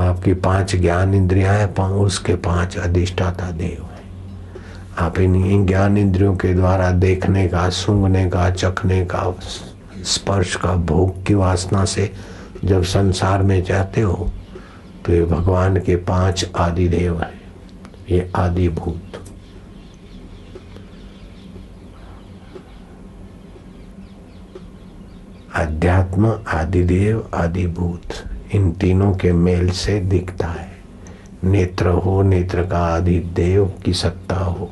आपकी पाँच ज्ञान इंद्रियाँ हैं उसके पाँच अधिष्ठाता देव हैं। आप इन ज्ञान इंद्रियों के द्वारा देखने का, सूंघने का, चखने का, स्पर्श का, भोग की वासना से जब संसार में जाते हो तो ये भगवान के पाँच आदि देव हैं। ये आदि भूत अध्यात्म आदिदेव, आदिभूत। इन तीनों के मेल से दिखता है। नेत्र हो नेत्र का आदि देव की सत्ता हो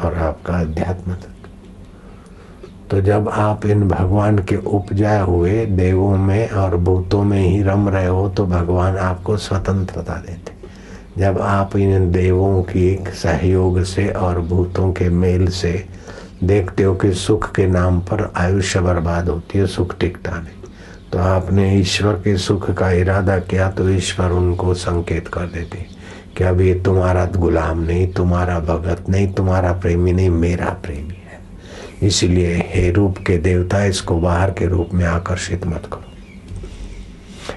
और आपका अध्यात्म तक। तो जब आप इन भगवान के उपजाए हुए, देवों में और भूतों में ही रम रहे हो तो भगवान आपको स्वतंत्रता देते। जब आप इन देवों की सहयोग से और भूतों के मेल से देखते हो कि सुख के नाम पर आयुष्य बर्बाद होती है, सुख टिकता नहीं। तो आपने ईश्वर के सुख का इरादा किया तो ईश्वर उनको संकेत कर देते। कि अब ये तुम्हारा गुलाम नहीं, तुम्हारा भगत नहीं, तुम्हारा प्रेमी नहीं, मेरा प्रेमी है। इसलिए हे रूप के देवता, इसको बाहर के रूप में आकर्षित मत करो।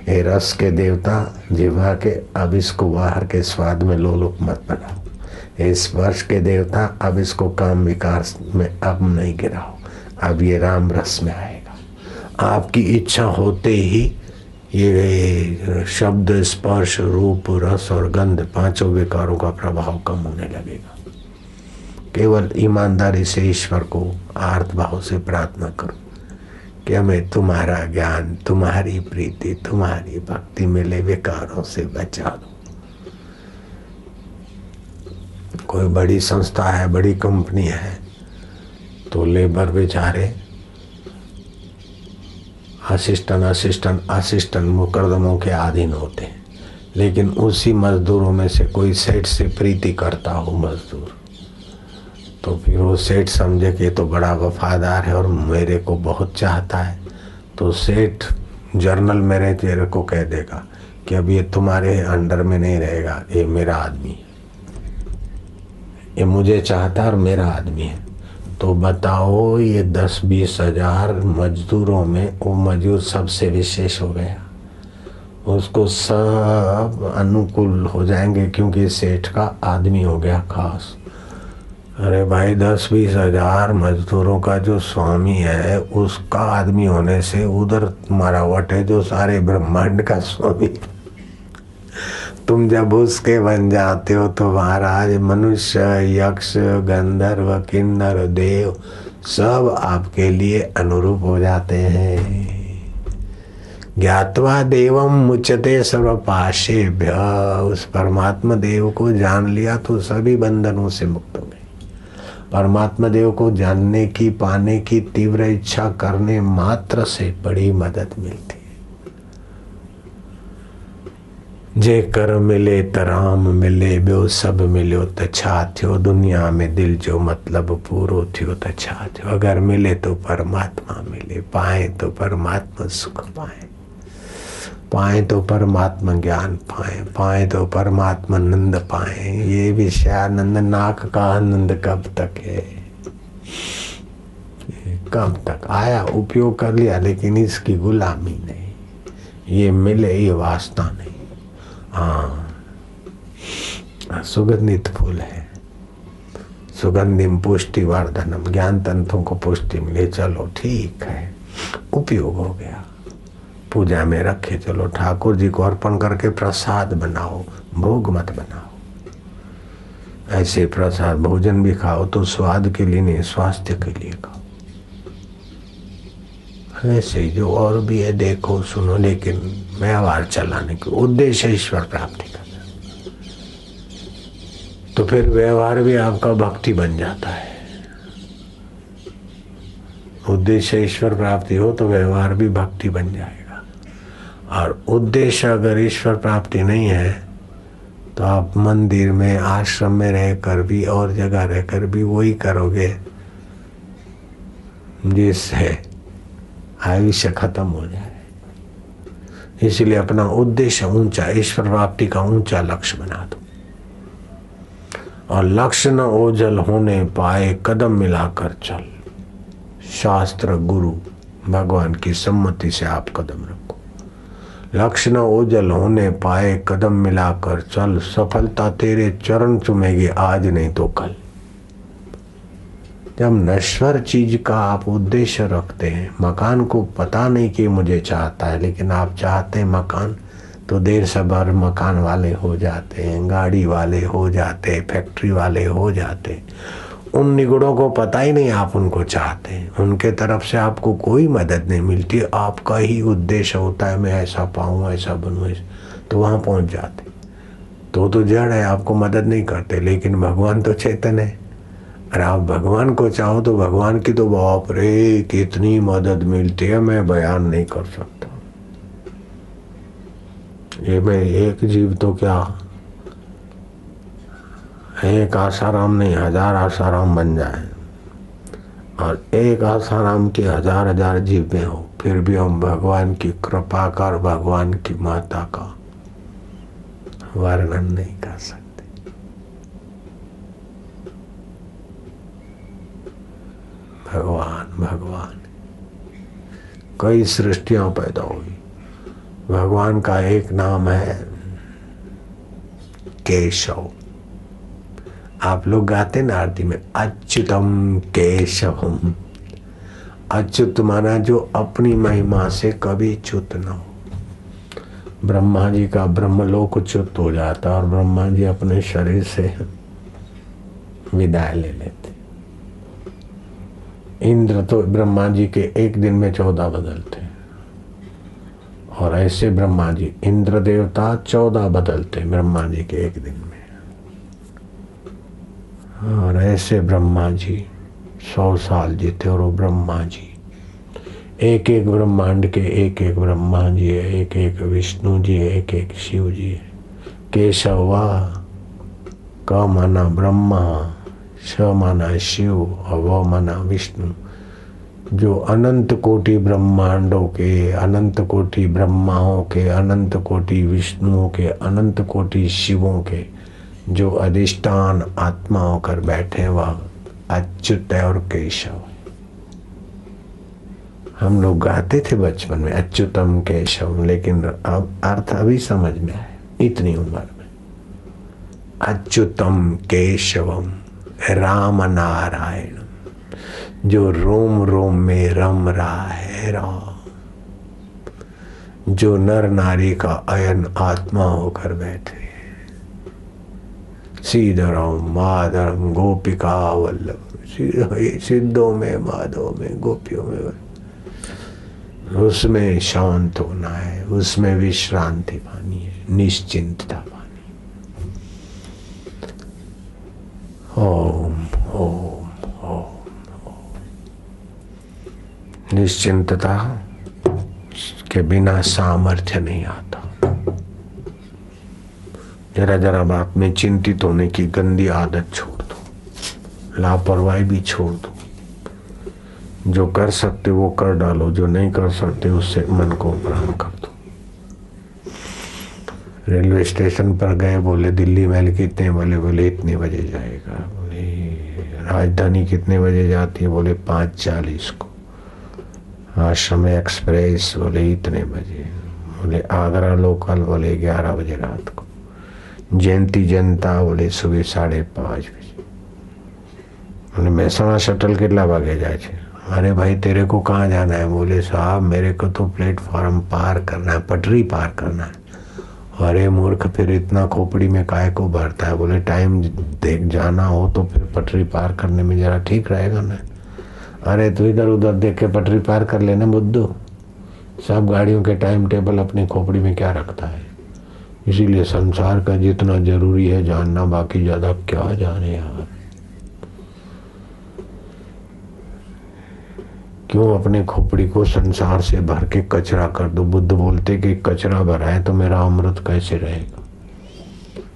हे रस के देवता जिवा के, अब इसको बाहर के स्वाद में लोलुप मत बनाओ। इस वर्ष के देवता, अब इसको काम विकास में अब नहीं गिराओ। अब ये राम रस में आएगा आपकी इच्छा होते ही ये शब्द, स्पर्श, रूप, रस और गंध पाँचों विकारों का प्रभाव कम होने लगेगा। केवल ईमानदारी से ईश्वर को आर्थ भाव से प्रार्थना करो कि हमें तुम्हारा ज्ञान, तुम्हारी प्रीति, तुम्हारी भक्ति मिले, विकारों से बचा दो कोई बड़ी संस्था है, बड़ी कंपनी है तो लेबर बेचारे असिस्टेंट असिस्टेंट असिस्टेंट मुकदमों के अधीन होते हैं। लेकिन उसी मजदूरों में से कोई सेठ से प्रीति करता हो मजदूर। तो फिर वो सेठ समझे कि तो बड़ा वफादार है और मेरे को बहुत चाहता है। तो सेठ जर्नल मेरे तेरे को कह देगा कि अब ये तुम्हारे अंडर में नहीं रहेगा, ये मेरा आदमी है। ये मुझे चाहता है और मेरा आदमी है। तो बताओ ये दस बीस हज़ार मजदूरों में वो मजदूर सबसे विशेष हो गया। उसको सब अनुकूल हो जाएँगे क्योंकि सेठ का आदमी हो गया खास। अरे भाई, दस बीस हज़ार मजदूरों का जो स्वामी है, उसका आदमी होने से उधर तुम्हारा वट है जो सारे ब्रह्मांड का स्वामी। तुम जब उसके बन जाते हो तो महाराज मनुष्य, यक्ष, गंधर्व, किन्नर, देव सब आपके लिए अनुरूप हो जाते हैं। ज्ञातवा देवम मुचते सर्व पाशे उस परमात्मा देव को जान लिया तो सभी बंधनों से मुक्त हो गए। परमात्मा देव को जानने की, पाने की तीव्र इच्छा करने मात्र से बड़ी मदद मिलती। जे कर मिले राम मिले, ॿियो सभु मिलियो त छा थियो? दुनिया में दिल जो मतिलबु पूरो थियो त छा थियो? अगरि मिले तो परमात्मा मिले, पाए तो परमात्मा सुख पाए। पाए तो परमात्मा ज्ञान पाए पाए तो परमात्मा नंद पाए। ये विषयानंद नाक का आनंद कब तक है? कब तक? आया, उपयोग कर लिया, लेकिन इसकी गुलामी नहीं। ये मिले, ये वास्ता नहीं। हाँ सुगंधित फूल है। सुगंधिम पुष्टि वर्धनम ज्ञान तंत्रों को पुष्टि मिले चलो, ठीक है। उपयोग हो गया। पूजा में रखे चलो, ठाकुर जी को अर्पण करके प्रसाद बनाओ, भोग मत बनाओ। ऐसे प्रसाद भोजन भी खाओ तो स्वाद के लिए नहीं, स्वास्थ्य के लिए खाओ। ऐसे जो और भी है, देखो, सुनो, लेकिन व्यवहार चलाने की उद्देश्य ईश्वर प्राप्ति का तो फिर व्यवहार भी आपका भक्ति बन जाता है। उद्देश्य ईश्वर प्राप्ति हो तो व्यवहार भी भक्ति बन जाएगा। और उद्देश्य अगर ईश्वर प्राप्ति नहीं है तो आप मंदिर में, आश्रम में रहकर भी और जगह रहकर भी वही करोगे जिससे आयुष्य खत्म हो जाए। इसलिए अपना उद्देश्य ऊँचा, ईश्वर प्राप्ति का ऊँचा लक्ष्य बना दो। और लक्ष्य न ओझल होने पाए कदम मिलाकर चल। शास्त्र, गुरु, भगवान की सम्मति से आप कदम रखो। लक्ष्य न ओझल होने पाए कदम मिलाकर चल। सफलता तेरे चरण चुमेगी, आज नहीं तो कल। जब नश्वर चीज़ का आप उद्देश्य रखते हैं। मकान को पता नहीं कि मुझे चाहता है, लेकिन आप चाहते हैं मकान तो देर सबर मकान वाले हो जाते हैं, गाड़ी वाले हो जाते हैं, फैक्ट्री वाले हो जाते हैं। उन निगुड़ों को पता ही नहीं आप उनको चाहते हैं। उनके तरफ़ से आपको कोई मदद नहीं मिलती। आपका ही उद्देश्य होता है, मैं ऐसा पाऊँ ऐसा बनूँ तो वहाँ पहुँच जाते तो तो जड़ है, आपको मदद नहीं करते, लेकिन भगवान तो चेतन है। अरे आप भगवान को चाहो तो भगवान की तो बाप रे, कितनी मदद मिलती है, मैं बयान नहीं कर सकता। ये मैं एक जीव तो क्या? एक आसाराम नहीं, हज़ार आसाराम बन जाए। और एक आसाराम की हज़ार हज़ार जीवें हो, फिर भी हम भगवान की कृपा कर, भगवान की माता का वर्णन नहीं कर सकते। भगवान भगवान। कई सृष्टियाँ पैदा हुई। भगवान का एक नाम है केशव। आप लोग गाते ना आरती में, अच्युतम केशवम। अच्युत माना जो अपनी महिमा से कभी च्युत न हो। ब्रह्मा जी का ब्रह्मलोक च्युत हो जाता और ब्रह्मा जी अपने शरीर से विदाई ले लेते। इंद्र तो ब्रह्मा जी के एक दिन में चौदह बदलते और ऐसे ब्रह्मा जी, इंद्र देवता चौदह बदलते ब्रह्मा जी के एक दिन में। और ऐसे ब्रह्मा जी, सौ साल जीते और वो ब्रह्मा जी एक एक ब्रह्मांड के एक एक ब्रह्मा जी है एक एक विष्णु जी है एक एक शिव जी है केशवा क माना ब्रह्मा श माना शिव और व माना विष्णु। जो अनंत कोटि ब्रह्मांडों के, अनंत कोटि ब्रह्माओं के, अनंत कोटि विष्णुओं के, अनंत कोटि शिवों के, जो अधिष्ठान आत्मा होकर बैठे वह अच्युत और केशव। हम लोग गाते थे बचपन में अच्युतम केशव, लेकिन अब अर्थ अभी समझ में आए इतनी उम्र में। अच्युतम केशवम। राम नारायण जो रोम रोम में रम रहा है राम, जो नर नारी का अयन आत्मा होकर बैठे सीधरम, माधरम, गोपिका, वल्लभ सिद्धों में, माधव में, गोपियों में उसमें शांत होना है, उसमें विश्रांति पानी है, निश्चिंतता ओम ओम ओम। निश्चिंतता के बिना सामर्थ्य नहीं आता। जरा जरा बात में चिंतित होने की गंदी आदत छोड़ दो। लापरवाही भी छोड़ दो। जो कर सकते वो कर डालो, जो नहीं कर सकते उससे मन को कर दो। रेलवे स्टेशन पर गए बोले दिल्ली मेल कितने बोले बोले इतने बजे जाएगा बोले राजधानी कितने बजे जाती है बोले पाँच चालीस को आश्रम एक्सप्रेस बोले इतने बजे बोले आगरा लोकल बोले ग्यारह बजे रात को जयंती जनता बोले सुबह साढ़े पाँच बजे बोले મહેસાણા શટલ કેટલા વાગે જાય છે अरे भाई तेरे को कहाँ जाना है बोले साहब मेरे को तो प्लेटफॉर्म पार करना है पटरी पार करना है अरे मूर्ख, फिर इतना खोपड़ी में काय को भरता है? बोले, टाइम देख जाना हो तो फिर पटरी पार करने में जरा ठीक रहेगा ना? अरे तो इधर उधर देख के पटरी पार कर लेना बुद्धू सब गाड़ियों के टाइम टेबल अपनी खोपड़ी में क्या रखता है? इसीलिए संसार का जितना ज़रूरी है जानना, बाकी ज़्यादा क्या जाने यार? क्यों अपने खोपड़ी को संसार से भर के कचरा कर दो? बुद्ध बोलते कि कचरा भरा है तो मेरा अमृत कैसे रहेगा?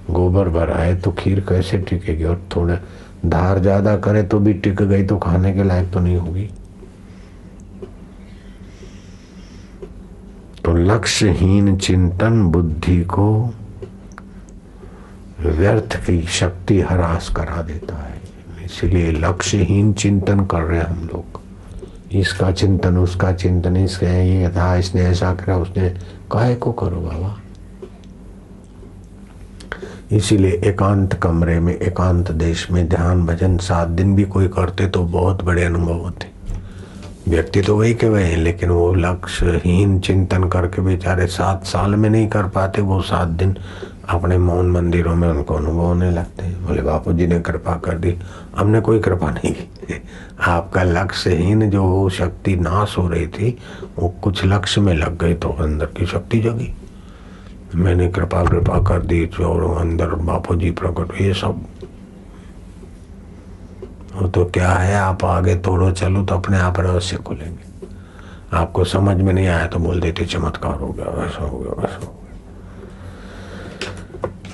गोबर भरा है तो खीर कैसे टिकेगी? और थोड़ा धार ज़्यादा करे तो भी टिक गई तो खाने के लायक तो नहीं होगी। तो लक्ष्यहीन चिंतन बुद्धि को व्यर्थ की शक्ति हरास करा देता है। इसलिए लक्ष्यहीन चिंतन कर रहे हैं हम लोग। इसका चिंतन, उसका चिंतन, इसके ये था, इसने ऐसा करा, उसने काहे को करो बाबा? इसीलिए एकांत कमरे में, एकांत देश में ध्यान, भजन, सात दिन भी कोई करते तो बहुत बड़े अनुभव होते। व्यक्ति तो वही के वही लेकिन वो लक्ष्यहीन चिंतन करके बेचारे सात साल में नहीं कर पाते, वो सात दिन अपने मौन मंदिरों में उनको अनुभव होने लगते हैं। बोले, बापू जी ने कृपा कर दी। हमने कोई कृपा नहीं की आपका लक्ष्यहीन जो शक्ति नाश हो रही थी, वो कुछ लक्ष्य में लग गई तो अंदर की शक्ति जगी। मैंने कृपा कृपा कर दी और अंदर बापू जी प्रकट ये सब। वो तो क्या है, आप आगे तोड़ो, चलो तो अपने आप रहस्य खुलेंगे आपको समझ में नहीं आया तो बोल देते, चमत्कार हो गया, वैसा हो गया, वैसा हो गया।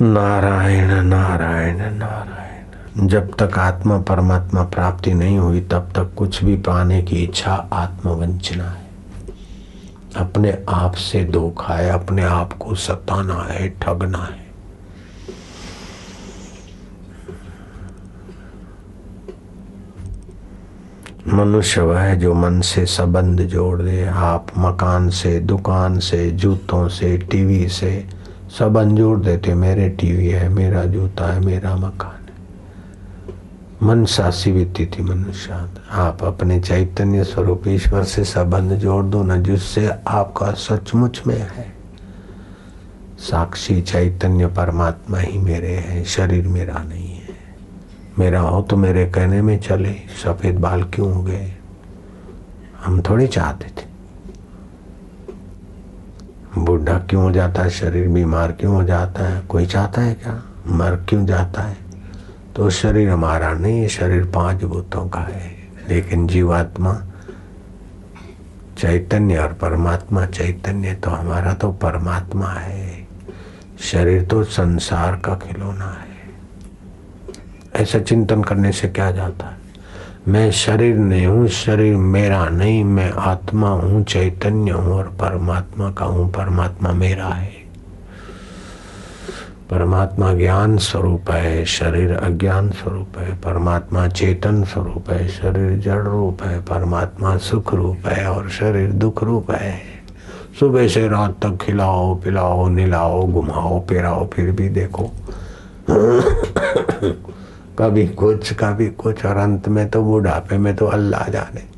नारायण नारायण नारायण। जब तक आत्मा परमात्मा प्राप्ति नहीं हुई, तब तक कुछ भी पाने की इच्छा आत्मवंचना है। अपने आप से धोखा है, अपने आप को सताना है, ठगना है। मनुष्य वह जो मन से संबंध जोड़ दे, आप मकान से, दुकान से, जूतों से, टीवी से संबंध जोड़ देते मेरे टीवी है, मेरा जूता है, मेरा मकान है। मन सासी बीती थी मनुष्य। आप अपने चैतन्य स्वरूप ईश्वर से संबंध जोड़ दो न, जिससे आपका सचमुच में है। साक्षी चैतन्य परमात्मा ही मेरे हैं, शरीर मेरा नहीं है। मेरा हो तो मेरे कहने में चले, सफ़ेद बाल क्यों हो गए? हम थोड़ी चाहते थे। बूढ़ा क्यों हो जाता है? शरीर बीमार क्यों हो जाता है? कोई चाहता है क्या? मर क्यों जाता है? तो शरीर हमारा नहीं शरीर पाँच भूतों का है। लेकिन जीवात्मा चैतन्य और परमात्मा, चैतन्य तो हमारा तो परमात्मा है। शरीर तो संसार का खिलौना है। ऐसा चिंतन करने से क्या जाता है? मैं शरीर नहीं हूँ, शरीर मेरा नहीं, मैं आत्मा हूँ, चैतन्य हूँ और परमात्मा का हूँ। परमात्मा मेरा है। परमात्मा ज्ञान स्वरूप है, शरीर अज्ञान स्वरूप है, परमात्मा चेतन स्वरूप है, शरीर जड़ रूप है, परमात्मा सुख रूप है और शरीर दुख रूप है। सुबह से रात तक खिलाओ, पिलाओ, निलाओ, घुमाओ फिराओ फिर भी देखो। कभी कुछ कभी कुछ, और अंत में तो बुढ़ापे में तो अल्लाह जाने।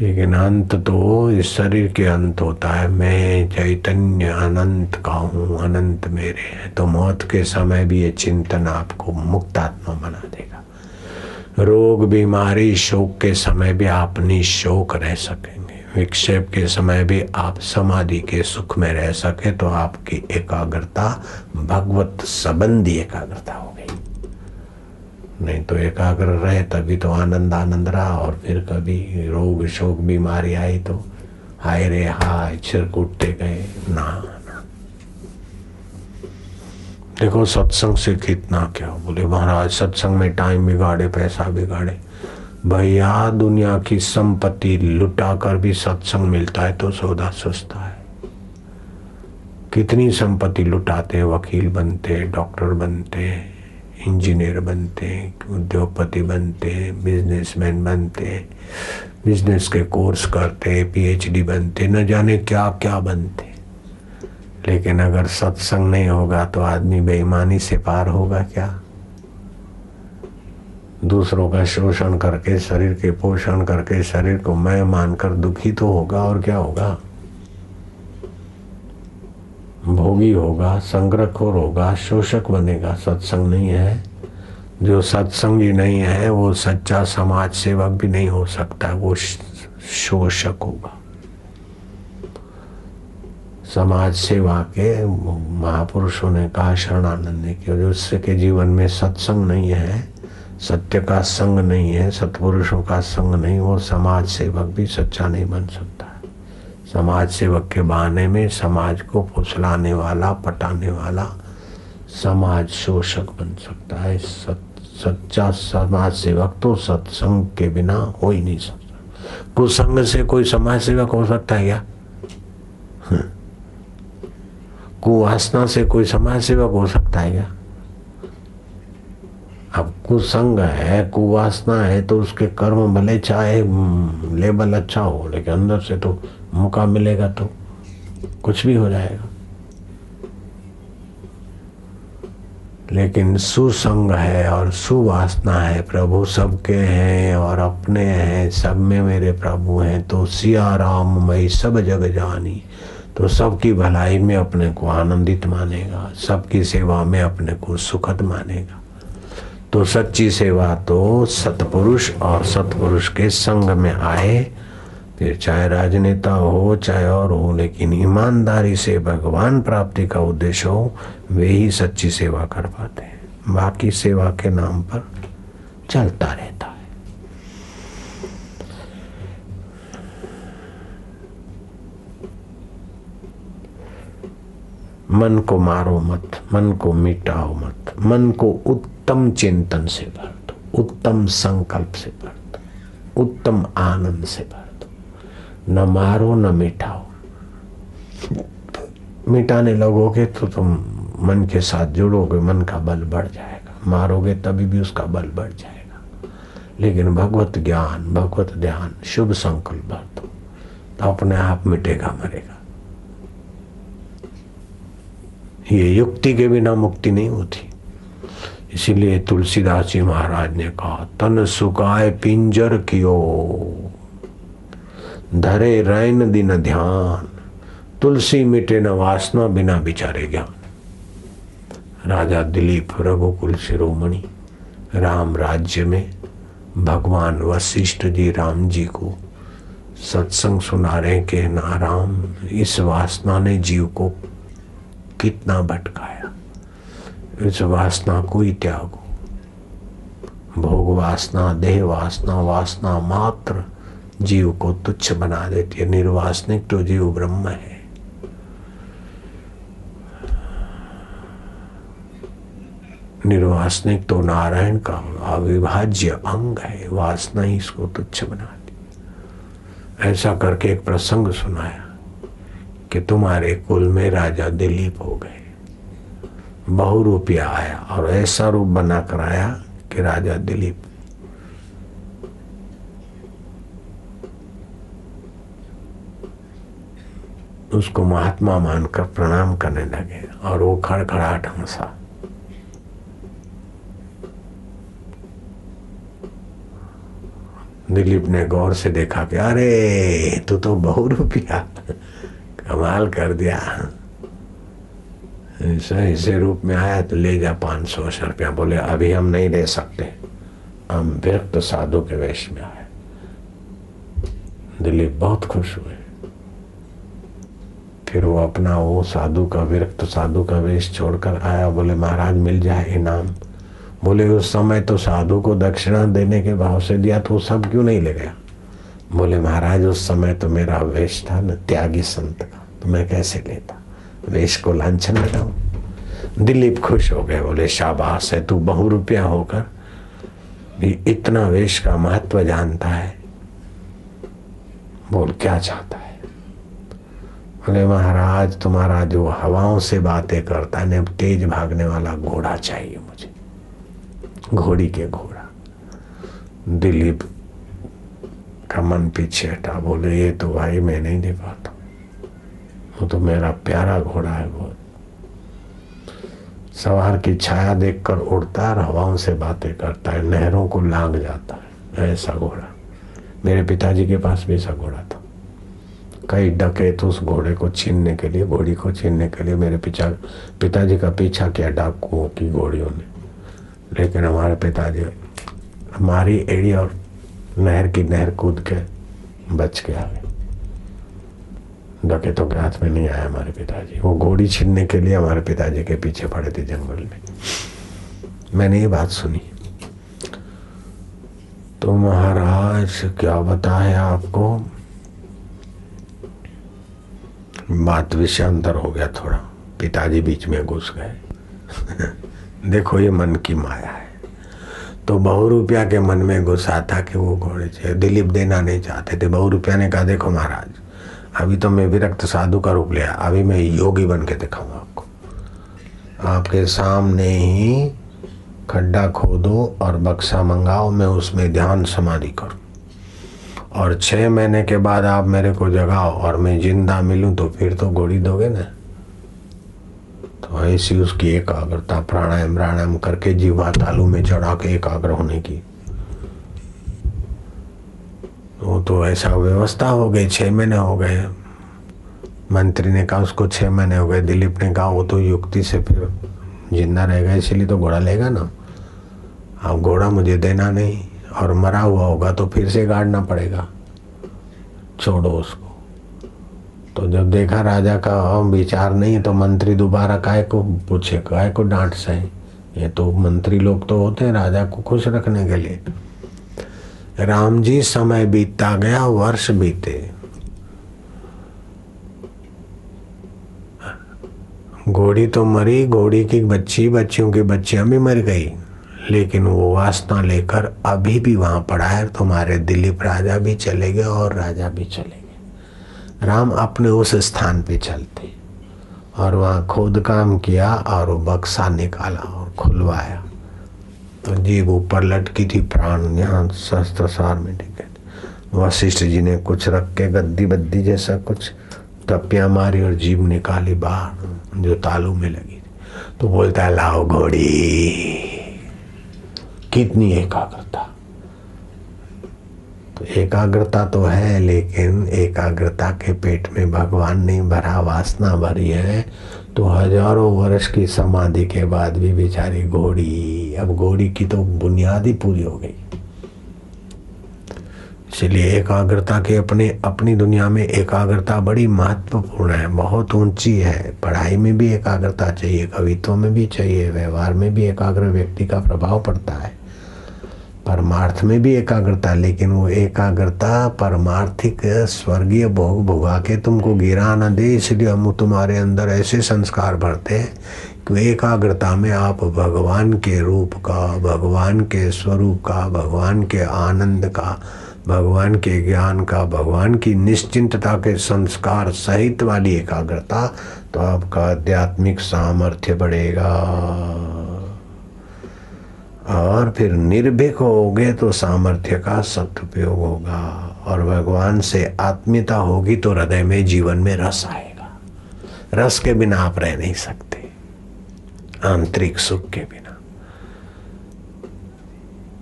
लेकिन अंत तो इस शरीर के अंत होता है। मैं चैतन्य अनंत का हूँ, अनंत मेरे हैं। तो मौत के समय भी ये चिंतन आपको मुक्तात्मा बना देगा। रोग, बीमारी, शोक के समय भी आप निशोक रह सकेंगे। विक्षेप के समय भी आप समाधि के सुख में रह सके तो आपकी एकाग्रता, भगवत संबंधी एकाग्रता हो गई। नहीं तो एकाग्र रहे तभी तो आनंद आनंद रहा और फिर कभी रोग, शोक, बीमारी आई तो हाय रे, हाय छिर कूटते गए। ना देखो, सत्संग से कितना क्या बोले, महाराज, सत्संग में टाइम बिगाड़े, पैसा बिगाड़े। भैया, दुनिया की संपत्ति लुटा कर भी सत्संग मिलता है तो सौदा सस्ता है। कितनी संपत्ति लुटाते वकील बनते डॉक्टर बनते इंजीनियर बनते उद्योगपति बनते बिजनेसमैन बनते बिज़नेस के कोर्स करते पीएचडी बनते न जाने क्या क्या बनते लेकिन अगर सत्संग नहीं होगा तो आदमी बेईमानी से पार होगा क्या? दूसरों का शोषण करके, शरीर के पोषण करके, शरीर को मैं मानकर दुखी तो होगा और क्या होगा? भोगी होगा, संग्रहखोर होगा, शोषक बनेगा। सत्संग नहीं है। जो सत्संगी नहीं है, वो सच्चा समाज सेवक भी नहीं हो सकता। वो शोषक होगा। समाज सेवा के महापुरुषों ने कहा, शरणानंद ने कि जो के जीवन में सत्संग नहीं है सत्य का संग नहीं है सत्पुरुषों का संग नहीं वो समाज सेवक भी सच्चा नहीं बन सकता। समाज सेवक के बहाने में समाज को फुसलाने वाला पटाने वाला समाज शोषक बन सकता है। सत, सच्चा समाज सेवक तो सत्संग के बिना हो ही नहीं सकता। कुसंग से कोई समाज सेवक हो सकता है क्या? हम्म। कुवासना से कोई समाज सेवक हो सकता है क्या? अब कुसंग है कुवासना है तो उसके कर्म भले चाहे हम्म, लेबल अच्छा हो लेकिन अंदर से तो मौका मिलेगा तो कुछ भी हो जाएगा। लेकिन सुसंग है और सुवासना है प्रभु सबके हैं और अपने हैं सब में मेरे प्रभु हैं तो सिया राम मई सब जग जानी तो सबकी भलाई में अपने को आनंदित मानेगा सबकी सेवा में अपने को सुखद मानेगा। तो सच्ची सेवा तो सतपुरुष और सतपुरुष के संग में आए। फिर चाहे राजनेता हो, चाहे और हो, लेकिन ईमानदारी से भगवान प्राप्ति का उद्देश्य हो, वे ही सच्ची सेवा कर पाते हैं। बाकी सेवा के नाम पर चलता रहता है। मन को मारो मत, मन को मिटाओ मत, मन को उत्तम चिंतन से भर दो उत्तम संकल्प से भर दो उत्तम आनंद से भर दो न मारो, न मिटाओ। मिटाने लगोगे तो तुम मन के साथ जुड़ोगे, मन का बल बढ़ जाएगा। मारोगे तभी भी उसका बल बढ़ जाएगा। लेकिन भगवत ज्ञान, भगवत ध्यान, शुभ संकल्प भर दो तो अपने आप मिटेगा, मरेगा। ये युक्ति के बिना मुक्ति नहीं होती। इसीलिए तुलसीदास जी महाराज ने कहा, तन सुकाय पिंजर कियो धरे रैन दिन ध्यान। तुलसी मिटे न वासना बिना बिचारे ज्ञान। राजा दिलीप रघुकुल शिरोमणि, राम राज्य में भगवान वशिष्ठ जी राम जी को सत्संग सुना रहे के नाराम, इस वासना ने जीव को कितना भटकाया। इस वासना को ही। त्यागो भोग वासना, देह वासना वासना मात्र जीव को तुच्छ बना देती है। निर्वासनिक तो जीव ब्रह्म है। निर्वासनिक तो नारायण का अविभाज्य अंग है। वासना ही इसको तुच्छ बनाती ऐसा करके एक प्रसंग सुनाया कि तुम्हारे कुल में राजा दिलीप हो गए। बहु रुपया आया और ऐसा रूप बना कर आया कि राजा दिलीप। उसको महात्मा मानकर प्रणाम करने लगे और वो खड़खड़ाहट हंसा। दिलीप ने गौर से देखा कि अरे, तू तो बहु रुपया कमाल कर दिया। ऐसा ऐसे रूप में आया तो ले जा पाँच सौ रुपया। बोले, अभी हम नहीं ले सकते। हम व्यक्त साधु के वेश में आए। दिलीप बहुत खुश हुए। फिर वो अपना वो साधु का विरक्त साधु का वेश छोड़कर आया। बोले, महाराज, मिल जाए इनाम। बोले, उस समय तो साधु को दक्षिणा देने के भाव से दिया तो सब क्यों नहीं ले गया? बोले, महाराज, उस समय तो मेरा वेश था, न त्यागी संत का तो मैं कैसे लेता? वेश को लाछन लगाऊ दिलीप खुश हो गए, बोले, शाबाश है, तू बहु रुपया होकर भी इतना वेश का महत्व जानता है। बोल, क्या चाहता है? बोले, महाराज, तुम्हारा जो हवाओं से बातें करता है ना तेज भागने वाला घोड़ा चाहिए मुझे। घोड़ी के घोड़ा। दिलीप का मन पीछे हटा, बोले, ये तो भाई मैं नहीं दे पाता वो तो मेरा प्यारा घोड़ा है बहुत सवार की छाया देखकर उड़ता है हवाओं से बातें करता है, नहरों को लांग जाता है। ऐसा घोड़ा। मेरे पिताजी के पास भी ऐसा घोड़ा था। कई डकैत उस घोड़े को छीनने के लिए, घोड़ी को छीनने के लिए मेरे पिता पिताजी का पीछा किया डाकुओं की घोड़ियों ने। लेकिन हमारे पिताजी, हमारी एड़ी और नहर की नहर कूद के बच के आ गए। डकैतों के हाथ में नहीं आया हमारे पिताजी। वो घोड़ी छीनने के लिए हमारे पिताजी के पीछे पड़े थे जंगल में। मैंने ये बात सुनी। तो महाराज, क्या बताया आपको? बात विषय अंतर हो गया थोड़ा। पिताजी बीच में घुस गए। देखो ये मन की माया है। तो बहु रुपया के मन में घुसा था कि वो घोड़े दिलीप देना नहीं चाहते थे। बहु रुपया ने कहा, देखो महाराज अभी तो मैं विरक्त साधु का रूप लिया अभी मैं योगी बन के दिखाऊँगा आपको। आपके सामने ही खड्डा खोदो और बक्सा मंगाओ, मैं उसमें ध्यान समाधि करूँ। और छह महीने के बाद आप मेरे को जगाओ और मैं ज़िंदा मिलूं तो फिर तो घोड़ी दोगे ना? तो ऐसी उसकी एकाग्रता, प्राणायाम प्राणायाम करके जीवा तालू में चढ़ा के एकाग्र होने की वो तो ऐसा व्यवस्था हो गई, छह महीने हो गए। मंत्री ने कहा उसको छह महीने हो गए, दिलीप ने कहा वो तो युक्ति से फिर ज़िंदा रहेगा इसीलिए तो घोड़ा लेगा ना। अब घोड़ा मुझे देना नहीं, और मरा हुआ होगा तो फिर से गाड़ना पड़ेगा। छोड़ो उसको। तो जब देखा राजा का विचार नहीं तो मंत्री दोबारा काय को पूछे, काय को डांट सही? ये तो मंत्री लोग तो होते हैं राजा को खुश रखने के लिए। राम जी समय बीतता गया, वर्ष बीते। घोड़ी तो मरी, घोड़ी की बच्ची, बच्चियों की बच्चियाँ भी मर गई। लेकिन वो वासना लेकर अभी भी वहाँ पड़ा है। तुम्हारे दिलीप राजा भी चले गए और राजा भी चले गए। राम अपने उस स्थान पे चलते और वहाँ खोद काम किया और वो बक्सा निकाला और खुलवाया। तो जीव ऊपर लटकी थी, प्राण यहाँ शस्त्र सार में टिके वशिष्ठ जी ने कुछ रख के गद्दी बद्दी जैसा कुछ टपिया मारी और जीव निकाली बाहर, जो तालू में लगी थी। तो बोलता है, लाओ घोड़ी, कितनी एकाग्रता। तो एकाग्रता तो है, लेकिन एकाग्रता के पेट में भगवान नहीं भरा वासना भरी है। तो हज़ारों वर्ष की समाधि के बाद भी बेचारी घोड़ी, अब घोड़ी की तो बुनियाद ही पूरी हो गई। इसलिए एकाग्रता के अपने, अपनी दुनिया में एकाग्रता बड़ी महत्वपूर्ण है, बहुत ऊँची है। पढ़ाई में भी एकाग्रता चाहिए, कवित्व में भी चाहिए, व्यवहार में भी एकाग्र व्यक्ति का प्रभाव पड़ता है। परमार्थ में भी एकाग्रता, लेकिन वो एकाग्रता परमार्थिक स्वर्गीय भोग भोगा के तुमको गिरा न दे, इसलिए हम तुम्हारे अंदर ऐसे संस्कार भरते हैं कि एकाग्रता में आप भगवान के रूप का, भगवान के स्वरूप का, भगवान के आनंद का, भगवान के ज्ञान का, भगवान की निश्चिंतता के संस्कार सहित वाली एकाग्रता तो आपका आध्यात्मिक सामर्थ्य बढ़ेगा। और फिर निर्भीक होगे तो सामर्थ्य का सदुपयोग होगा। और भगवान से आत्मीयता होगी तो हृदय में जीवन में रस आएगा। रस के बिना आप रह नहीं सकते। आंतरिक सुख के बिना।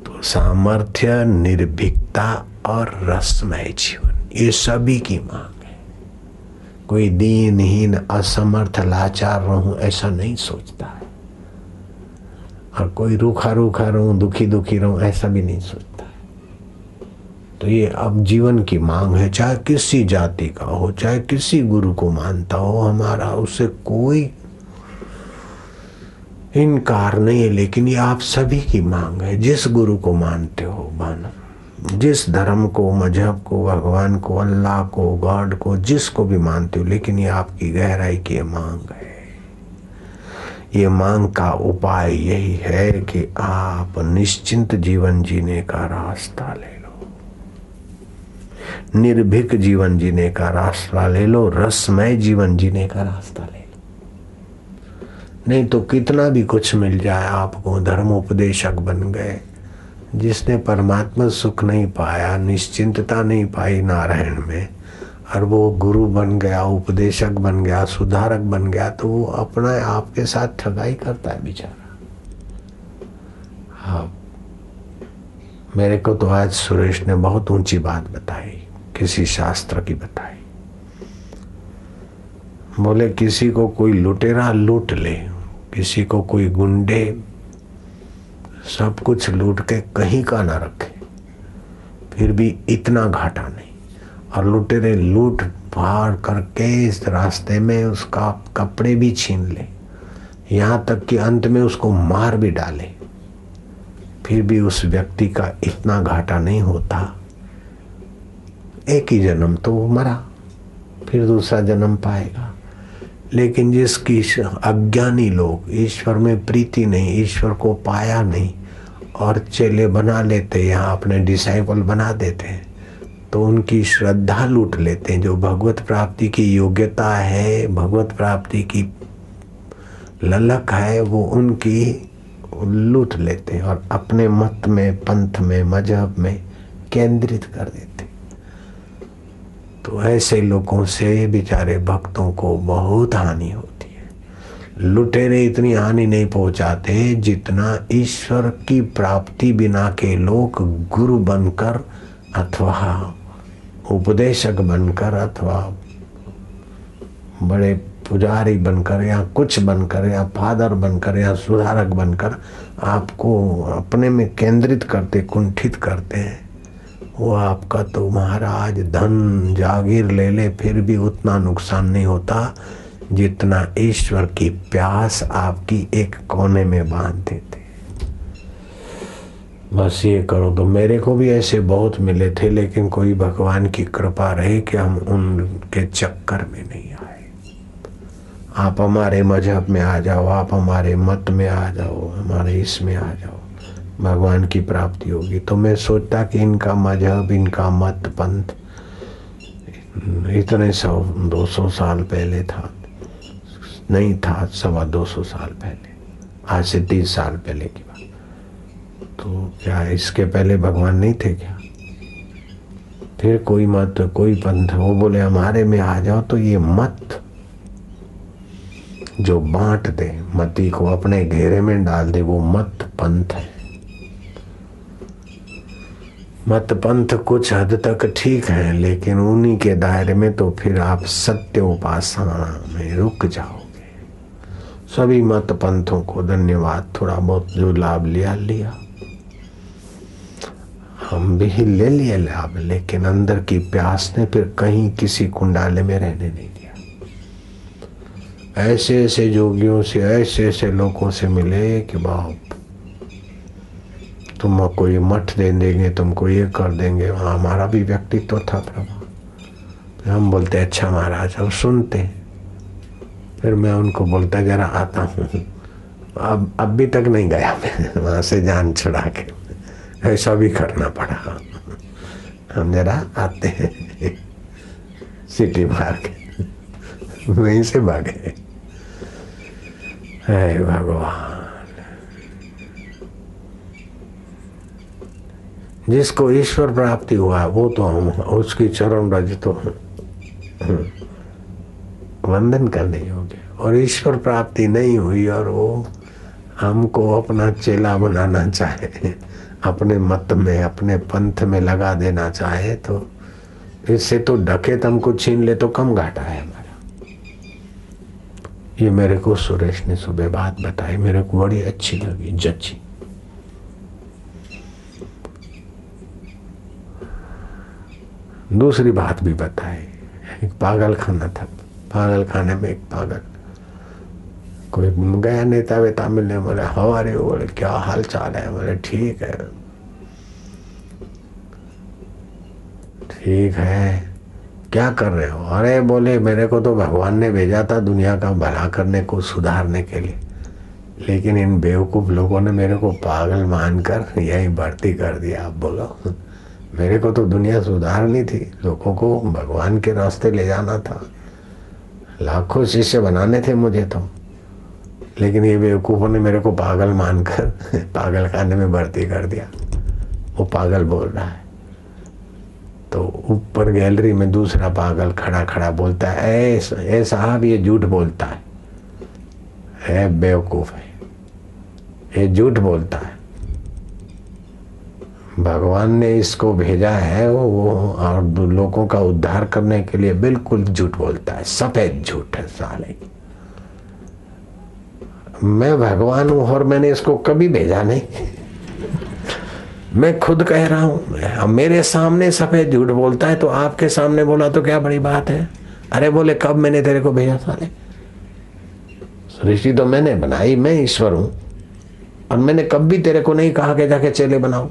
तो सामर्थ्य, निर्भीकता और रसमय जीवन, ये सभी की मांग है। कोई दीनहीन, असमर्थ, लाचार रहूँ ऐसा नहीं सोचता है। और कोई रूखा रूखा रहूँ, दुखी दुखी रहूँ, ऐसा भी नहीं सोचता। तो ये अब जीवन की मांग है, चाहे किसी जाति का हो, चाहे किसी गुरु को मानता हो, हमारा उसे कोई इनकार नहीं है, लेकिन ये आप सभी की मांग है। जिस गुरु को मानते हो मानो जिस धर्म को, मज़हब को, भगवान को, अल्लाह को, गॉड को, जिसको भी मानते हो, लेकिन ये आपकी गहराई की मांग है। ये मांग का उपाय यही है कि आप निश्चिंत जीवन जीने का रास्ता ले लो। निर्भीक जीवन जीने का रास्ता ले लो, रसमय जीवन जीने का रास्ता ले लो। नहीं तो कितना भी कुछ मिल जाए, आपको धर्म उपदेशक बन गए। जिसने परमात्मा सुख नहीं पाया, निश्चिंतता नहीं पाई नारायण में और वो गुरु बन गया, उपदेशक बन गया, सुधारक बन गया तो वो अपना आपके साथ ठगाई करता है बेचारा। हाँ मेरे को तो आज सुरेश ने बहुत ऊँची बात बताई, किसी शास्त्र की बताई। बोले, किसी को कोई लुटेरा लूट ले, किसी को कोई गुंडे, सब कुछ लूट के कहीं का ना रखे, फिर भी इतना घाटा नहीं। और लुटेरे लूट फाड़ करके इस रास्ते में उसका कपड़े भी छीन ले। यहाँ तक कि अंत में उसको मार भी डाले। फिर भी उस व्यक्ति का इतना घाटा नहीं होता। एक ही जन्म तो वो मरा, फिर दूसरा जन्म पाएगा। लेकिन जिसकी अज्ञानी लोग ईश्वर में प्रीति नहीं, ईश्वर को पाया नहीं, और चेले बना लेते, यहाँ अपने डिसाइपल बना देते हैं। तो उनकी श्रद्धा लूट लेते हैं। जो भगवत प्राप्ति की योग्यता है, भगवत प्राप्ति की ललक है, वो उनकी लूट लेते हैं और अपने मत में, पंथ में, मज़हब में केंद्रित कर देते तो ऐसे लोगों से बेचारे भक्तों को बहुत हानि होती है। लुटेरे इतनी हानि नहीं पहुंचाते जितना ईश्वर की प्राप्ति बिना के लोग गुरु बनकर अथवा उपदेशक बनकर अथवा बड़े पुजारी बनकर या कुछ बनकर या फादर बनकर या सुधारक बनकर आपको अपने में केंद्रित करते, कुंठित करते हैं। वो आपका तो महाराज धन, जागीर ले ले, फिर भी उतना नुकसान नहीं होता जितना ईश्वर की प्यास आपकी एक कोने में बाँध देते बस ये करो। तो मेरे को भी ऐसे बहुत मिले थे, लेकिन कोई भगवान की कृपा रही कि हम उनके चक्कर में नहीं आए। आप हमारे मज़हब में आ जाओ, आप हमारे मत में आ जाओ, हमारे इसमें आ जाओ। भगवान की प्राप्ति होगी। तो मैं सोचता कि इनका मज़हब, इनका मत पंथ इतने सौ, दो सौ साल पहले था। नहीं था, सवा दो सौ साल पहले। आज से तीस साल पहले की बात। तो क्या इसके पहले भगवान नहीं थे क्या? फिर कोई मत, कोई पंथ, वो बोले, हमारे में आ जाओ तो ये मत, जो बांट दे, मती को अपने घेरे में डाल दे, वो मत पंथ है। मत पंथ कुछ हद तक ठीक है, लेकिन उन्हीं के दायरे में तो फिर आप सत्य उपासना में रुक जाओगे। सभी मत पंथों को धन्यवाद, थोड़ा बहुत जो लाभ लिया लिया। हम भी ले लिए लाभ, लेकिन अंदर की प्यास ने फिर कहीं किसी कुंडाले में रहने नहीं दिया। ऐसे ऐसे जोगियों से, ऐसे ऐसे लोगों से मिले कि बाप तुमको ये मठ दे देंगे, तुमको ये कर देंगे। वहाँ हमारा भी व्यक्तित्व था प्रभु। हम बोलते अच्छा महाराज, अब सुनते फिर मैं उनको बोलता, जरा आता हूँ। अब अब भी तक नहीं गया मैं, वहाँ से जान छुड़ा के। ऐसा भी करना पड़ा। हम जरा आते हैं। सिटी मार वहीं से भागे। है भगवान। जिसको ईश्वर प्राप्ति हुआ, वो तो हम उसकी चरण रज तो वंदन करने योग्य। और ईश्वर प्राप्ति नहीं हुई और वो हमको अपना चेला बनाना चाहे। अपने मत में, अपने पंथ में लगा देना चाहे तो इससे तो ढके हमको छीन ले तो कम घाटा है हमारा। ये मेरे को सुरेश ने सुबह बात बताई, मेरे को बड़ी अच्छी लगी जची दूसरी बात भी बताई, एक पागल खाना था पागल खाने में एक पागल कोई गया नेता वेता मिलने बोले, हमारे बोले, क्या हाल चाल है? बोले, ठीक है। ठीक है। क्या कर रहे हो? अरे बोले, मेरे को तो भगवान ने भेजा था दुनिया का भला करने को, सुधारने के लिए। लेकिन इन बेवकूफ़ लोगों ने मेरे को पागल मानकर यही भर्ती कर दिया। आप बोलो। मेरे को तो दुनिया सुधारनी थी। लोगों को भगवान के रास्ते ले जाना था। लाखों शिष्य बनाने थे मुझे तो। लेकिन ये बेवकूफ़ों ने मेरे को पागल मानकर पागल खाने में भर्ती कर दिया। वो पागल बोल रहा है। तो ऊपर गैलरी में दूसरा पागल खड़ा खड़ा बोलता है ए साहब ये झूठ बोलता है। है बेवकूफ़ है। ये झूठ बोलता है। भगवान ने इसको भेजा है वो, वो और लोगों का उद्धार करने के लिए बिल्कुल झूठ बोलता है। सफ़ेद झूठ है साले। मैं भगवान हूँ और मैंने इसको कभी भेजा नहीं। मैं खुद कह रहा हूँ, अब मेरे सामने सफ़ेद झूठ बोलता है तो आपके सामने बोला तो क्या बड़ी बात है? अरे बोले, कब मैंने तेरे को भेजा साले ऋषि तो मैंने बनाई, मैं ईश्वर हूँ, और मैंने कब भी तेरे को नहीं कहा कि जाके चेले बनाओ।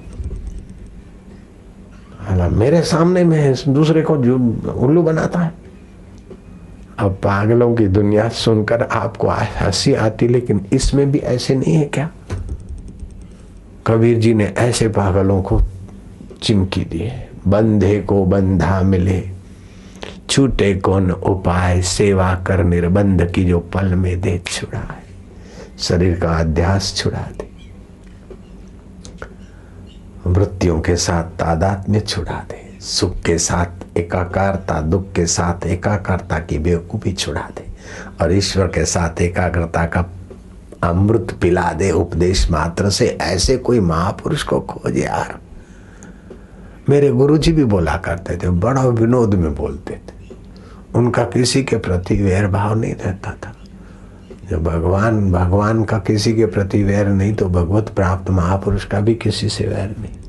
मेरे सामने में दूसरे को उल्लू बनाता है। अब पागलों की दुनिया सुनकर आपको हँसी आती, लेकिन इसमें भी ऐसे नहीं है क्या? कबीर जी ने ऐसे पागलों को चिमकी दी है। बंधे को बंधा मिले, छूटे कौन उपाय? सेवा कर निर्बंध की जो पल में दे छुड़ा है शरीर का अध्यास छुड़ा दे। वृत्तियों के साथ तादाद में छुड़ा दे। सुख के साथ, एकाकारता, दुख के साथ, एकाकारता की बेवकूफ़ी छुड़ा दे। और ईश्वर के साथ एकाग्रता का अमृत पिला दे। उपदेश मात्र से ऐसे कोई महापुरुष को खोज यार। मेरे गुरुजी भी बोला करते थे, बड़ा विनोद में बोलते थे। उनका किसी के प्रति वैर भाव नहीं रहता था। जब भगवान भगवान का किसी के प्रति वैर नहीं तो भगवत प्राप्त महापुरुष का भी किसी से वैर नहीं।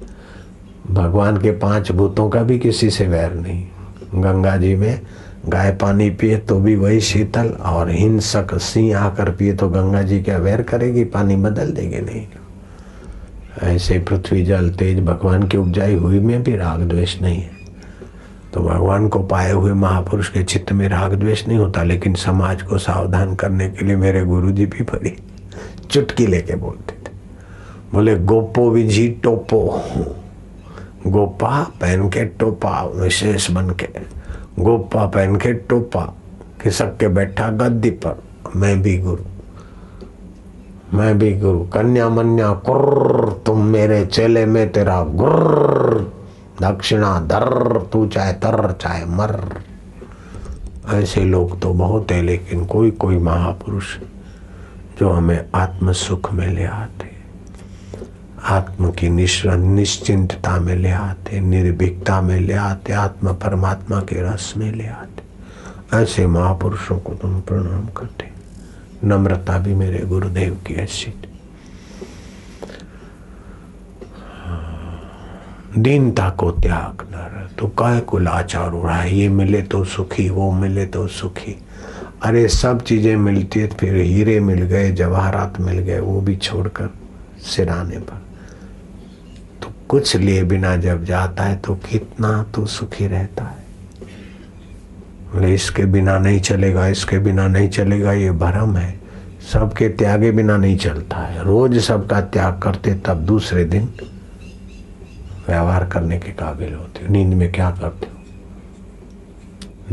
भगवान के पाँच भूतों का भी किसी से वैर नहीं। गंगा जी में गाय पानी पिए तो भी वही शीतल और हिंसक सिंह आकर पिए तो गंगा जी क्या वैर करेगी? पानी बदल देगी नहीं। ऐसे पृथ्वी जल तेज भगवान की उपजाई हुई में भी राग द्वेष नहीं है। तो भगवान को पाए हुए महापुरुष के चित्त में राग द्वेष नहीं होता, लेकिन समाज को सावधान करने के लिए मेरे गुरु जी भी बड़ी चुटकी लेके बोलते थे। बोले, गोपो विजी टोपो गोपा पहन के टोपा विशेष बन के। गोपा पहन के टोपा खिसक के बैठा गद्दी पर। मैं भी गुरु, मैं भी गुरु। कन्या मन्या, कुर्र, तुम मेरे चेले में तेरा गुर्र। दक्षिणा दर, तू चाहे तर, चाहे मर। ऐसे लोग तो बहुत है, लेकिन कोई कोई महापुरुष जो हमें आत्म सुख में ले आते। आत्म की निश्चिंतता में ले आते, निर्भीकता में ले आते, आत्मा परमात्मा के रस में ले आते। ऐसे महापुरुषों को तुम प्रणाम करते। नम्रता भी मेरे गुरुदेव की ऐसी दीनता को त्याग न तो काय को लाचार उड़ा ये मिले तो सुखी, वो मिले तो सुखी। अरे सब चीज़ें मिलती है, फिर हीरे मिल गए, जवाहरात मिल गए, वो भी छोड़कर सिराने पर। कुछ लिए बिना जब जाता है तो कितना तो सुखी रहता है। बोले, इसके बिना नहीं चलेगा, इसके बिना नहीं चलेगा, ये भरम है। सबके त्यागे बिना नहीं चलता है। रोज सबका त्याग करते, तब दूसरे दिन व्यवहार करने के काबिल होते हो। नींद में क्या करते हो?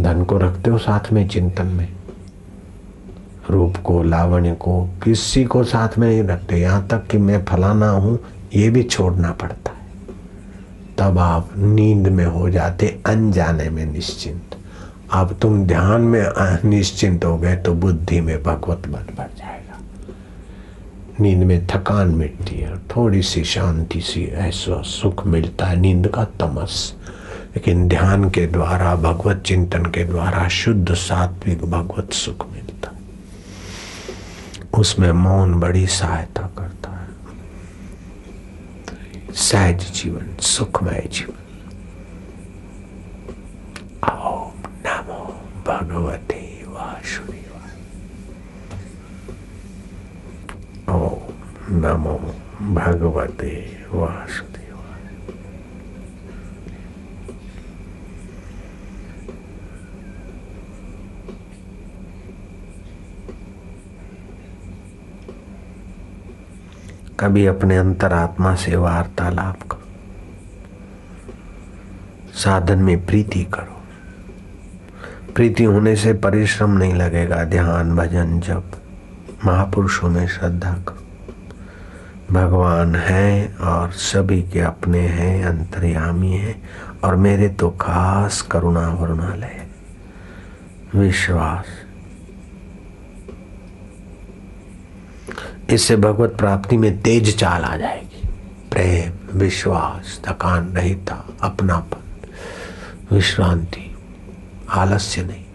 धन को रखते हो साथ में, चिंतन में? रूप को, लावण्य को, किसी को साथ में नहीं रखते। यहाँ तक कि मैं फलाना हूँ, ये भी छोड़ना पड़ता है। तब आप नींद में हो जाते, अनजाने में निश्चिंत। अब तुम ध्यान में निश्चिंत हो गए तो बुद्धि में भगवत बल बढ़ जाएगा। नींद में थकान मिटती है थोड़ी सी शांति सी ऐसा सुख मिलता है, नींद का तमस। लेकिन ध्यान के द्वारा, भगवत चिंतन के द्वारा शुद्ध सात्विक भगवत सुख मिलता उसमें मौन बड़ी सहायता करता है। सहज जीवन सुखमय जीवन ओम नमो भगवते वासुदेवाय ओम नमो भगवते वासुदेवाय कभी अपने अंतरात्मा से वार्तालाप करो। साधन में प्रीति करो। प्रीति होने से परिश्रम नहीं लगेगा, ध्यान, भजन जब महापुरुषों में श्रद्धा करो। भगवान है और सभी के अपने हैं, अंतर्यामी हैं और मेरे तो खास करुणा वरुणालय विश्वास। इससे भगवत प्राप्ति में तेज चाल आ जाएगी। प्रेम, विश्वास, थकान रहता अपनापन, विश्रांति, आलस्य नहीं।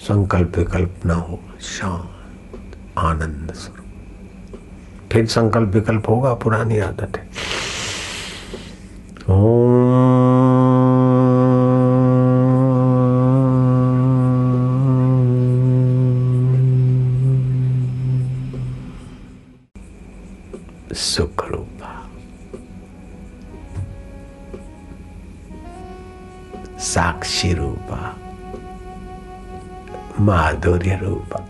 संकल्प विकल्प न हो, शांत, आनंद स्वरूप। फिर संकल्प विकल्प होगा, पुरानी आदत है। ओम माधुर्य रूपा।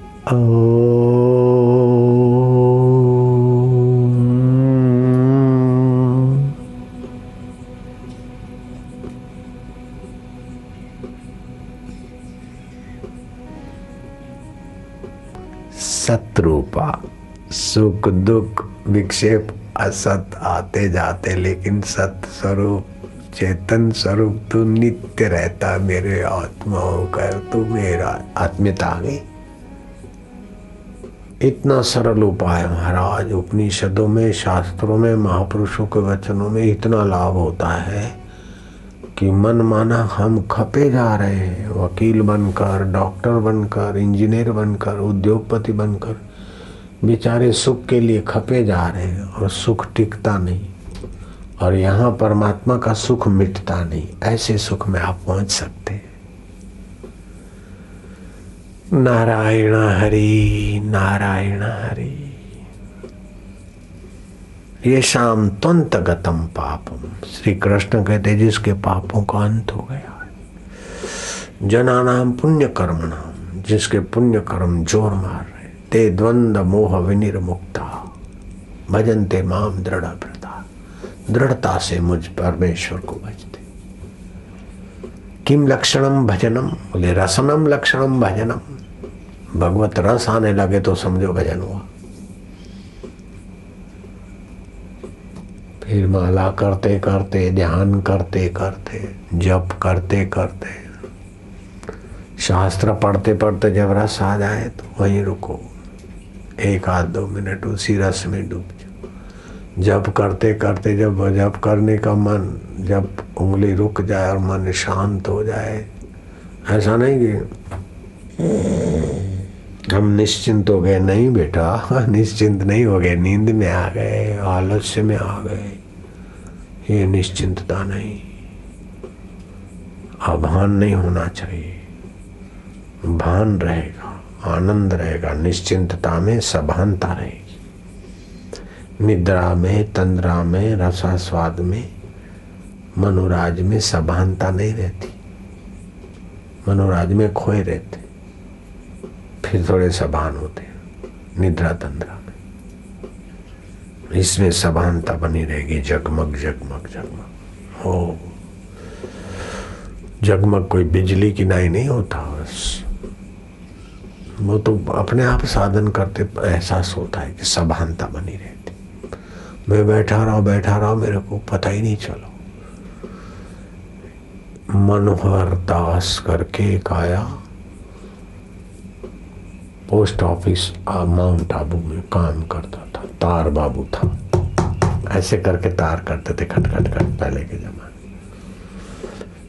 सतरूपा सुख दुख विक्षेप असत आते जाते लेकिन सत स्वरूप चेतन स्वरूप तू नित्य रहता मेरे आत्मा होकर तू मेरा आत्मीयता आ गई इतना सरल उपाय महाराज, उपनिषदों में, शास्त्रों में, महापुरुषों के वचनों में इतना लाभ होता है कि मन माना हम खपे जा रहे हैं। वकील बनकर, डॉक्टर बनकर, इंजीनियर बनकर, उद्योगपति बनकर, बेचारे सुख के लिए खपे जा रहे हैं और सुख टिकता नहीं। और यहाँ परमात्मा का सुख मिटता नहीं। ऐसे सुख में आप पहुँच सकते हैं। नारायण हरि नारायण हरि। ये शाम तुंत गतम पापम। श्री कृष्ण कहते, जिसके पापों का अंत हो गया जना नाम पुण्य कर्म नाम जिसके पुण्य कर्म ज़ोर मार रहे ते द्वंद मोह विनिर्मुक्ता। भजन ते माम दृढ़ दृढ़ता से मुझ परमेश्वर को भजते। किम लक्षणम भजनम? बोले, रसनम लक्षणम भजनम। भगवत रस आने लगे तो समझो भजन हुआ। फिर माला करते करते, ध्यान करते करते, जप करते करते, शास्त्र पढ़ते पढ़ते जब रस आ जाए तो वहीं रुको। एक आध दो मिनट उसी रस में डूब जब करते करते जब जब करने का मन, जब उंगली रुक जाए और मन शांत हो जाए, ऐसा नहीं कि हम निश्चिंत हो गए, नहीं बेटा, निश्चिंत नहीं हो गए, नींद में आ गए, आलस्य में आ गए। ये निश्चिंतता नहीं। आभान नहीं होना चाहिए। भान रहेगा, आनंद रहेगा, निश्चिंतता में सभानता रहेगी। निद्रा में, तंद्रा में, रसास्वाद में, मनोराज में सभानता नहीं रहती। मनोराज में खोए रहते। फिर थोड़े सभान होते निद्रा तंद्रा में। इसमें सभानता बनी रहेगी, जगमग जगमग जगमग। हो। जगमग कोई बिजली की नाई नहीं होता, बस। वो तो अपने आप साधन करते एहसास होता है कि सभानता बनी रहती मैं बैठा रहा बैठा रहा, मेरे को पता ही नहीं चलो। मनोहर दास करके एक आया। पोस्ट ऑफ़िस माउंट आबू में काम करता था, तार बाबू था। ऐसे करके तार करते थे खट खट खट पहले के जमाने।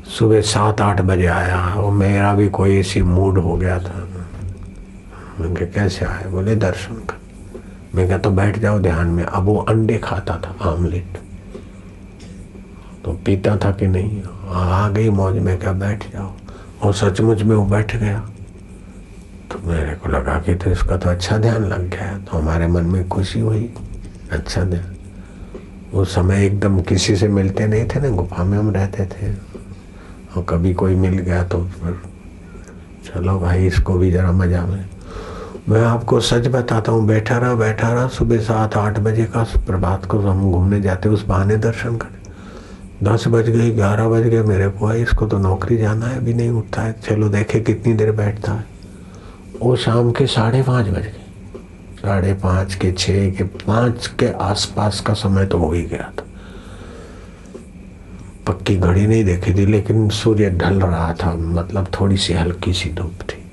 सुबह सात, आठ बजे आया, और मेरा भी कोई ऐसी मूड हो गया था। मैंने कैसे आए? बोले, दर्शन कर मैं क्या तो बैठ जाओ ध्यान में। अब वो अंडे खाता था, आमलेट। तो पीता था कि नहीं? आ गई मौज, में क्या बैठ जाओ। और सचमुच में वो बैठ गया। तो मेरे को लगा कि तो इसका तो अच्छा ध्यान लग गया तो हमारे मन में खुशी हुई। अच्छा ध्यान। वो समय एकदम किसी से मिलते नहीं थे ना, गुफा में हम रहते थे। और कभी कोई मिल गया तो फिर, चलो भाई, इसको भी जरा मज़ा में। मैं आपको सच बताता हूँ, बैठा रहा बैठा रहा, सुबह सात, आठ बजे का प्रभात को हम घूमने जाते, उस बहाने दर्शन करें दस बज गए, ग्यारह बज गए, मेरे को आई इसको तो नौकरी जाना है, अभी नहीं उठता है। चलो देखे कितनी देर बैठता है। वो शाम के साढ़े पाँच बज गए। साढ़े पाँच के छः के पाँच के आसपास का समय तो हो ही गया था। पक्की घड़ी नहीं देखी थी, लेकिन सूर्य ढल रहा था मतलब थोड़ी सी हल्की सी धूप थी।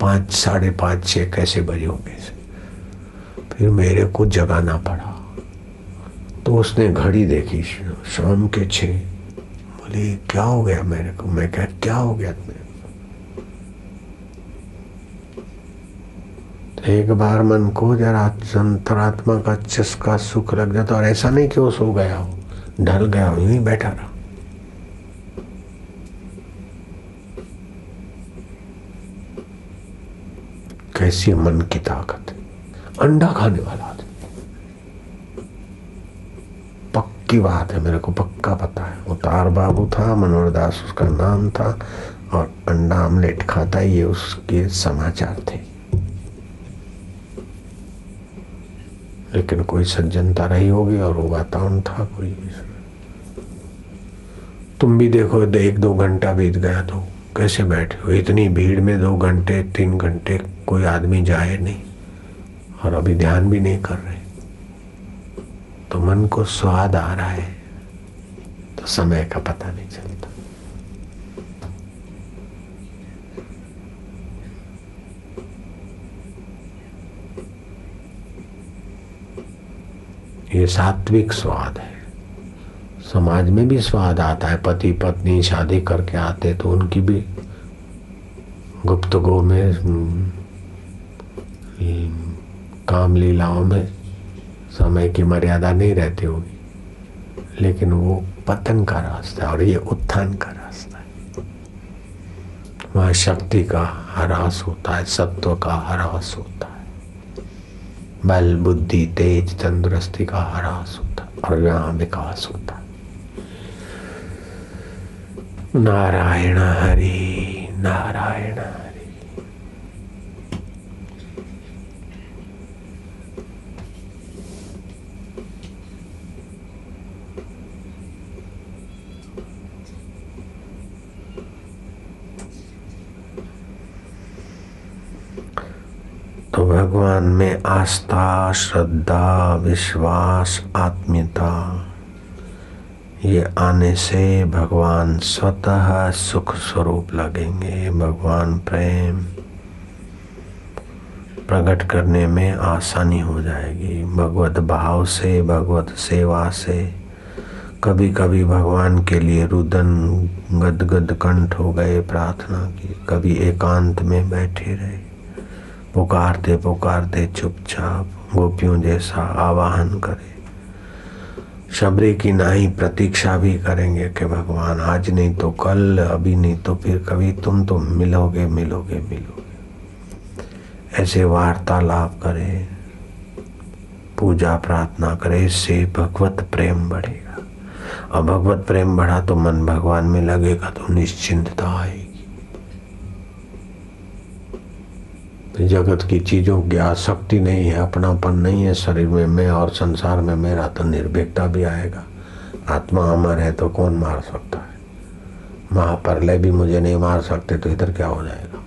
पाँच, साढ़े पाँच छः कैसे बजे होंगे? फिर मेरे को जगाना पड़ा। तो उसने घड़ी देखी, शाम के छः बोले, क्या हो गया मेरे को? मैं क्या क्या हो गया मेरे तो एक बार मन को जरा अंतरात्मा का चस्का सुख लग जाता और ऐसा नहीं कि वो सो गया हो, ढल गया हो, यूँ ही बैठा रहा। कैसी मन की ताकत अंडा खाने वाला आदमी। पक्की बात है, मेरे को पक्का पता है। उतार बाबू था, मनोहर दास उसका नाम था, और अंडा आमलेट खाता, ये उसके समाचार थे। लेकिन कोई सज्जनता रही होगी, और वो वातावरण था कोई तुम भी देखो, एक दो घंटा बीत गया तो कैसे बैठे हो? इतनी भीड़ में दो घंटे, तीन घंटे कोई आदमी जाए नहीं और अभी ध्यान भी नहीं कर रहे। तो मन को स्वाद आ रहा है तो समय का पता नहीं चलता। ये सात्विक स्वाद है। समाज में भी स्वाद आता है। पति पत्नी शादी करके आते तो उनकी भी गुप्तगो में हम्म, काम लीलाओं में समय की मर्यादा नहीं रहती होगी। लेकिन वो पतन का रास्ता है और ये उत्थान का रास्ता है। वहाँ शक्ति का ह्रास होता है, सत्व का ह्रास होता है। बल, बुद्धि, तेज, तंदुरुस्ती का ह्रास होता है और यहाँ विकास होता है। नारायण हरि, नारायण हरि तो भगवान में आस्था, श्रद्धा, विश्वास, आत्मीयता, ये आने से भगवान स्वतः सुख स्वरूप लगेंगे। भगवान प्रेम प्रकट करने में आसानी हो जाएगी। भगवत भाव से, भगवत सेवा से कभी कभी भगवान के लिए रुदन, गदगद कंठ हो गए प्रार्थना की। कभी एकांत में बैठे रहे। पुकारते पुकारते चुपचाप गोपियों जैसा आवाहन करे। शबरी की नाही प्रतीक्षा भी करेंगे कि भगवान, आज नहीं तो कल, अभी नहीं तो फिर कभी तुम तो मिलोगे मिलोगे मिलोगे। ऐसे वार्तालाप करें, पूजा प्रार्थना करे, इससे भगवत प्रेम बढ़ेगा। और भगवत प्रेम बढ़ा तो मन भगवान में लगेगा तो निश्चिंतता आएगी। जगत की चीज़ों की आसक्ति नहीं है, अपनापन नहीं है, शरीर में मैं और संसार में मेरा तो निर्भीकता भी आएगा। आत्मा अमर है तो कौन मार सकता है? महाप्रलय भी मुझे नहीं मार सकते तो इधर क्या हो जाएगा?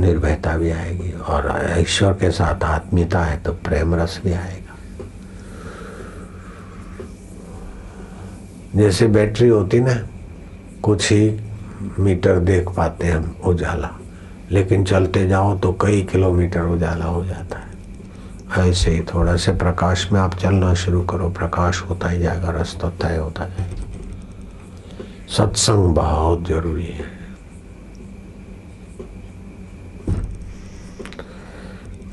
निर्भयता भी आएगी और ईश्वर के साथ आत्मीयता है तो प्रेम रस भी आएगा। जैसे बैटरी होती ना, कुछ ही मीटर देख पाते हम उजाला। लेकिन चलते जाओ तो कई किलोमीटर उजाला हो जाता है। ऐसे ही थोड़ा से प्रकाश में आप चलना शुरू करो, प्रकाश होता ही जाएगा, रास्ता तय होता जाएगा। सत्संग बहुत ज़रूरी है।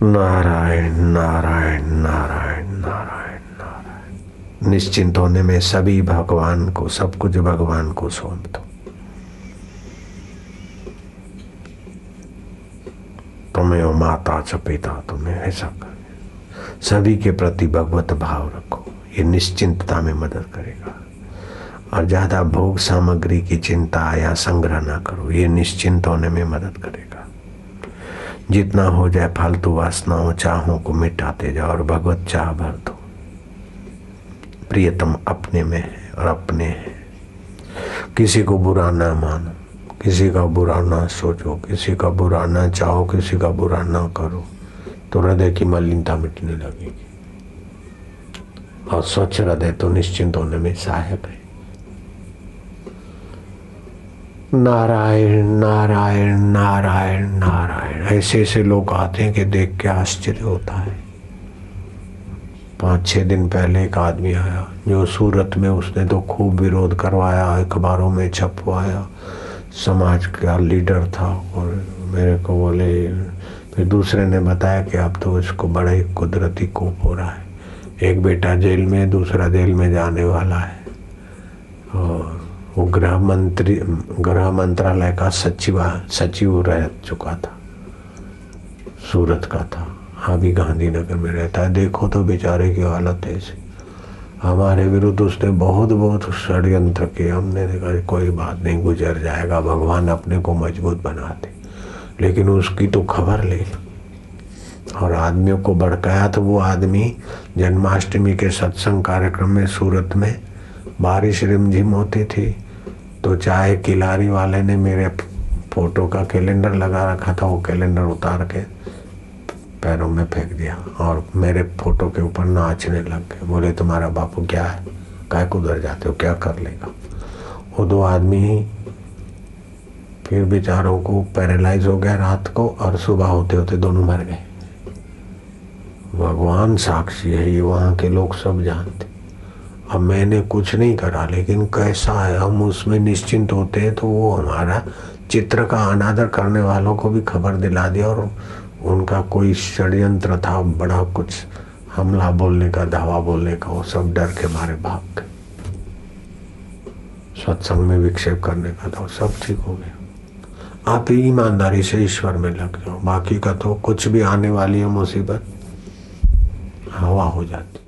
नारायण नारायण नारायण नारायण नारायण। निश्चिंत होने में सभी भगवान को, सब कुछ भगवान को सौंप दो। हो माता च पिता तुम्हें, ऐसा कर। सभी के प्रति भगवत भाव रखो। ये निश्चिंतता में मदद करेगा। और ज़्यादा भोग सामग्री की चिंता या संग्रह ना करो। ये निश्चिंत होने में मदद करेगा। जितना हो जाए फालतू वासनाओं, चाहों को मिटाते जाओ और भगवत चाह भर दो। प्रियतम अपने में है और अपने है। किसी को बुरा ना मानो। किसी का बुरा ना सोचो, किसी का बुरा ना चाहो, किसी का बुरा ना करो। तो हृदय की मलिनता मिटने लगेगी। और स्वच्छ हृदय तो निश्चिंत होने में सहायक है। नारायण नारायण नारायण नारायण। ऐसे ऐसे लोग आते हैं कि देख के आश्चर्य होता है। पाँच छः दिन पहले एक आदमी आया, जो सूरत में उसने तो खूब विरोध करवाया, अखबारों में छपवाया। समाज का लीडर था और मेरे को बोले, फिर दूसरे ने बताया कि अब तो इसको बड़ा ही कुदरती कोप हो रहा है। एक बेटा जेल में, दूसरा जेल में जाने वाला है। और वो गृह मंत्री, गृह मंत्रालय का सचिव सचिव रह चुका था। सूरत का था। अभी गांधीनगर में रहता है। देखो तो बेचारे की हालत ऐसी। हमारे विरुद्ध उसने बहुत बहुत षड्यंत्र किए। हमने देखा कोई बात नहीं, गुजर जाएगा, भगवान अपने को मज़बूत बनाते। लेकिन उसकी तो खबर ले। और आदमियों को भड़काया तो वो आदमी जन्माष्टमी के सत्संग कार्यक्रम में, सूरत में बारिश रिमझिम होती थी तो चाय किलारी वाले ने मेरे फ़ोटो का कैलेंडर लगा रखा था, वो कैलेंडर उतार के पैरों में फेंक दिया और मेरे फ़ोटो के ऊपर नाचने लग गए। बोले, तुम्हारा बापू क्या है? काय को उधर जाते हो, क्या कर लेगा? वो दो आदमी फिर बेचारों को पैरालाइज हो गया रात को और सुबह होते होते दोनों मर गए। भगवान साक्षी है, ये वहाँ के लोग सब जानते। अब मैंने कुछ नहीं करा, लेकिन कैसा है, हम उसमें निश्चिंत होते हैं तो वो हमारा चित्र का अनादर करने वालों को भी खबर दिला दिया और उनका कोई षड्यंत्र था, बड़ा कुछ हमला बोलने का, धावा बोलने का, वो सब डर के मारे भाग गए। सत्संग में विक्षेप करने का था सब ठीक हो गया। आप ईमानदारी से ईश्वर में लग जाओ, बाकी का तो कुछ भी आने वाली है मुसीबत, हवा हो जाती।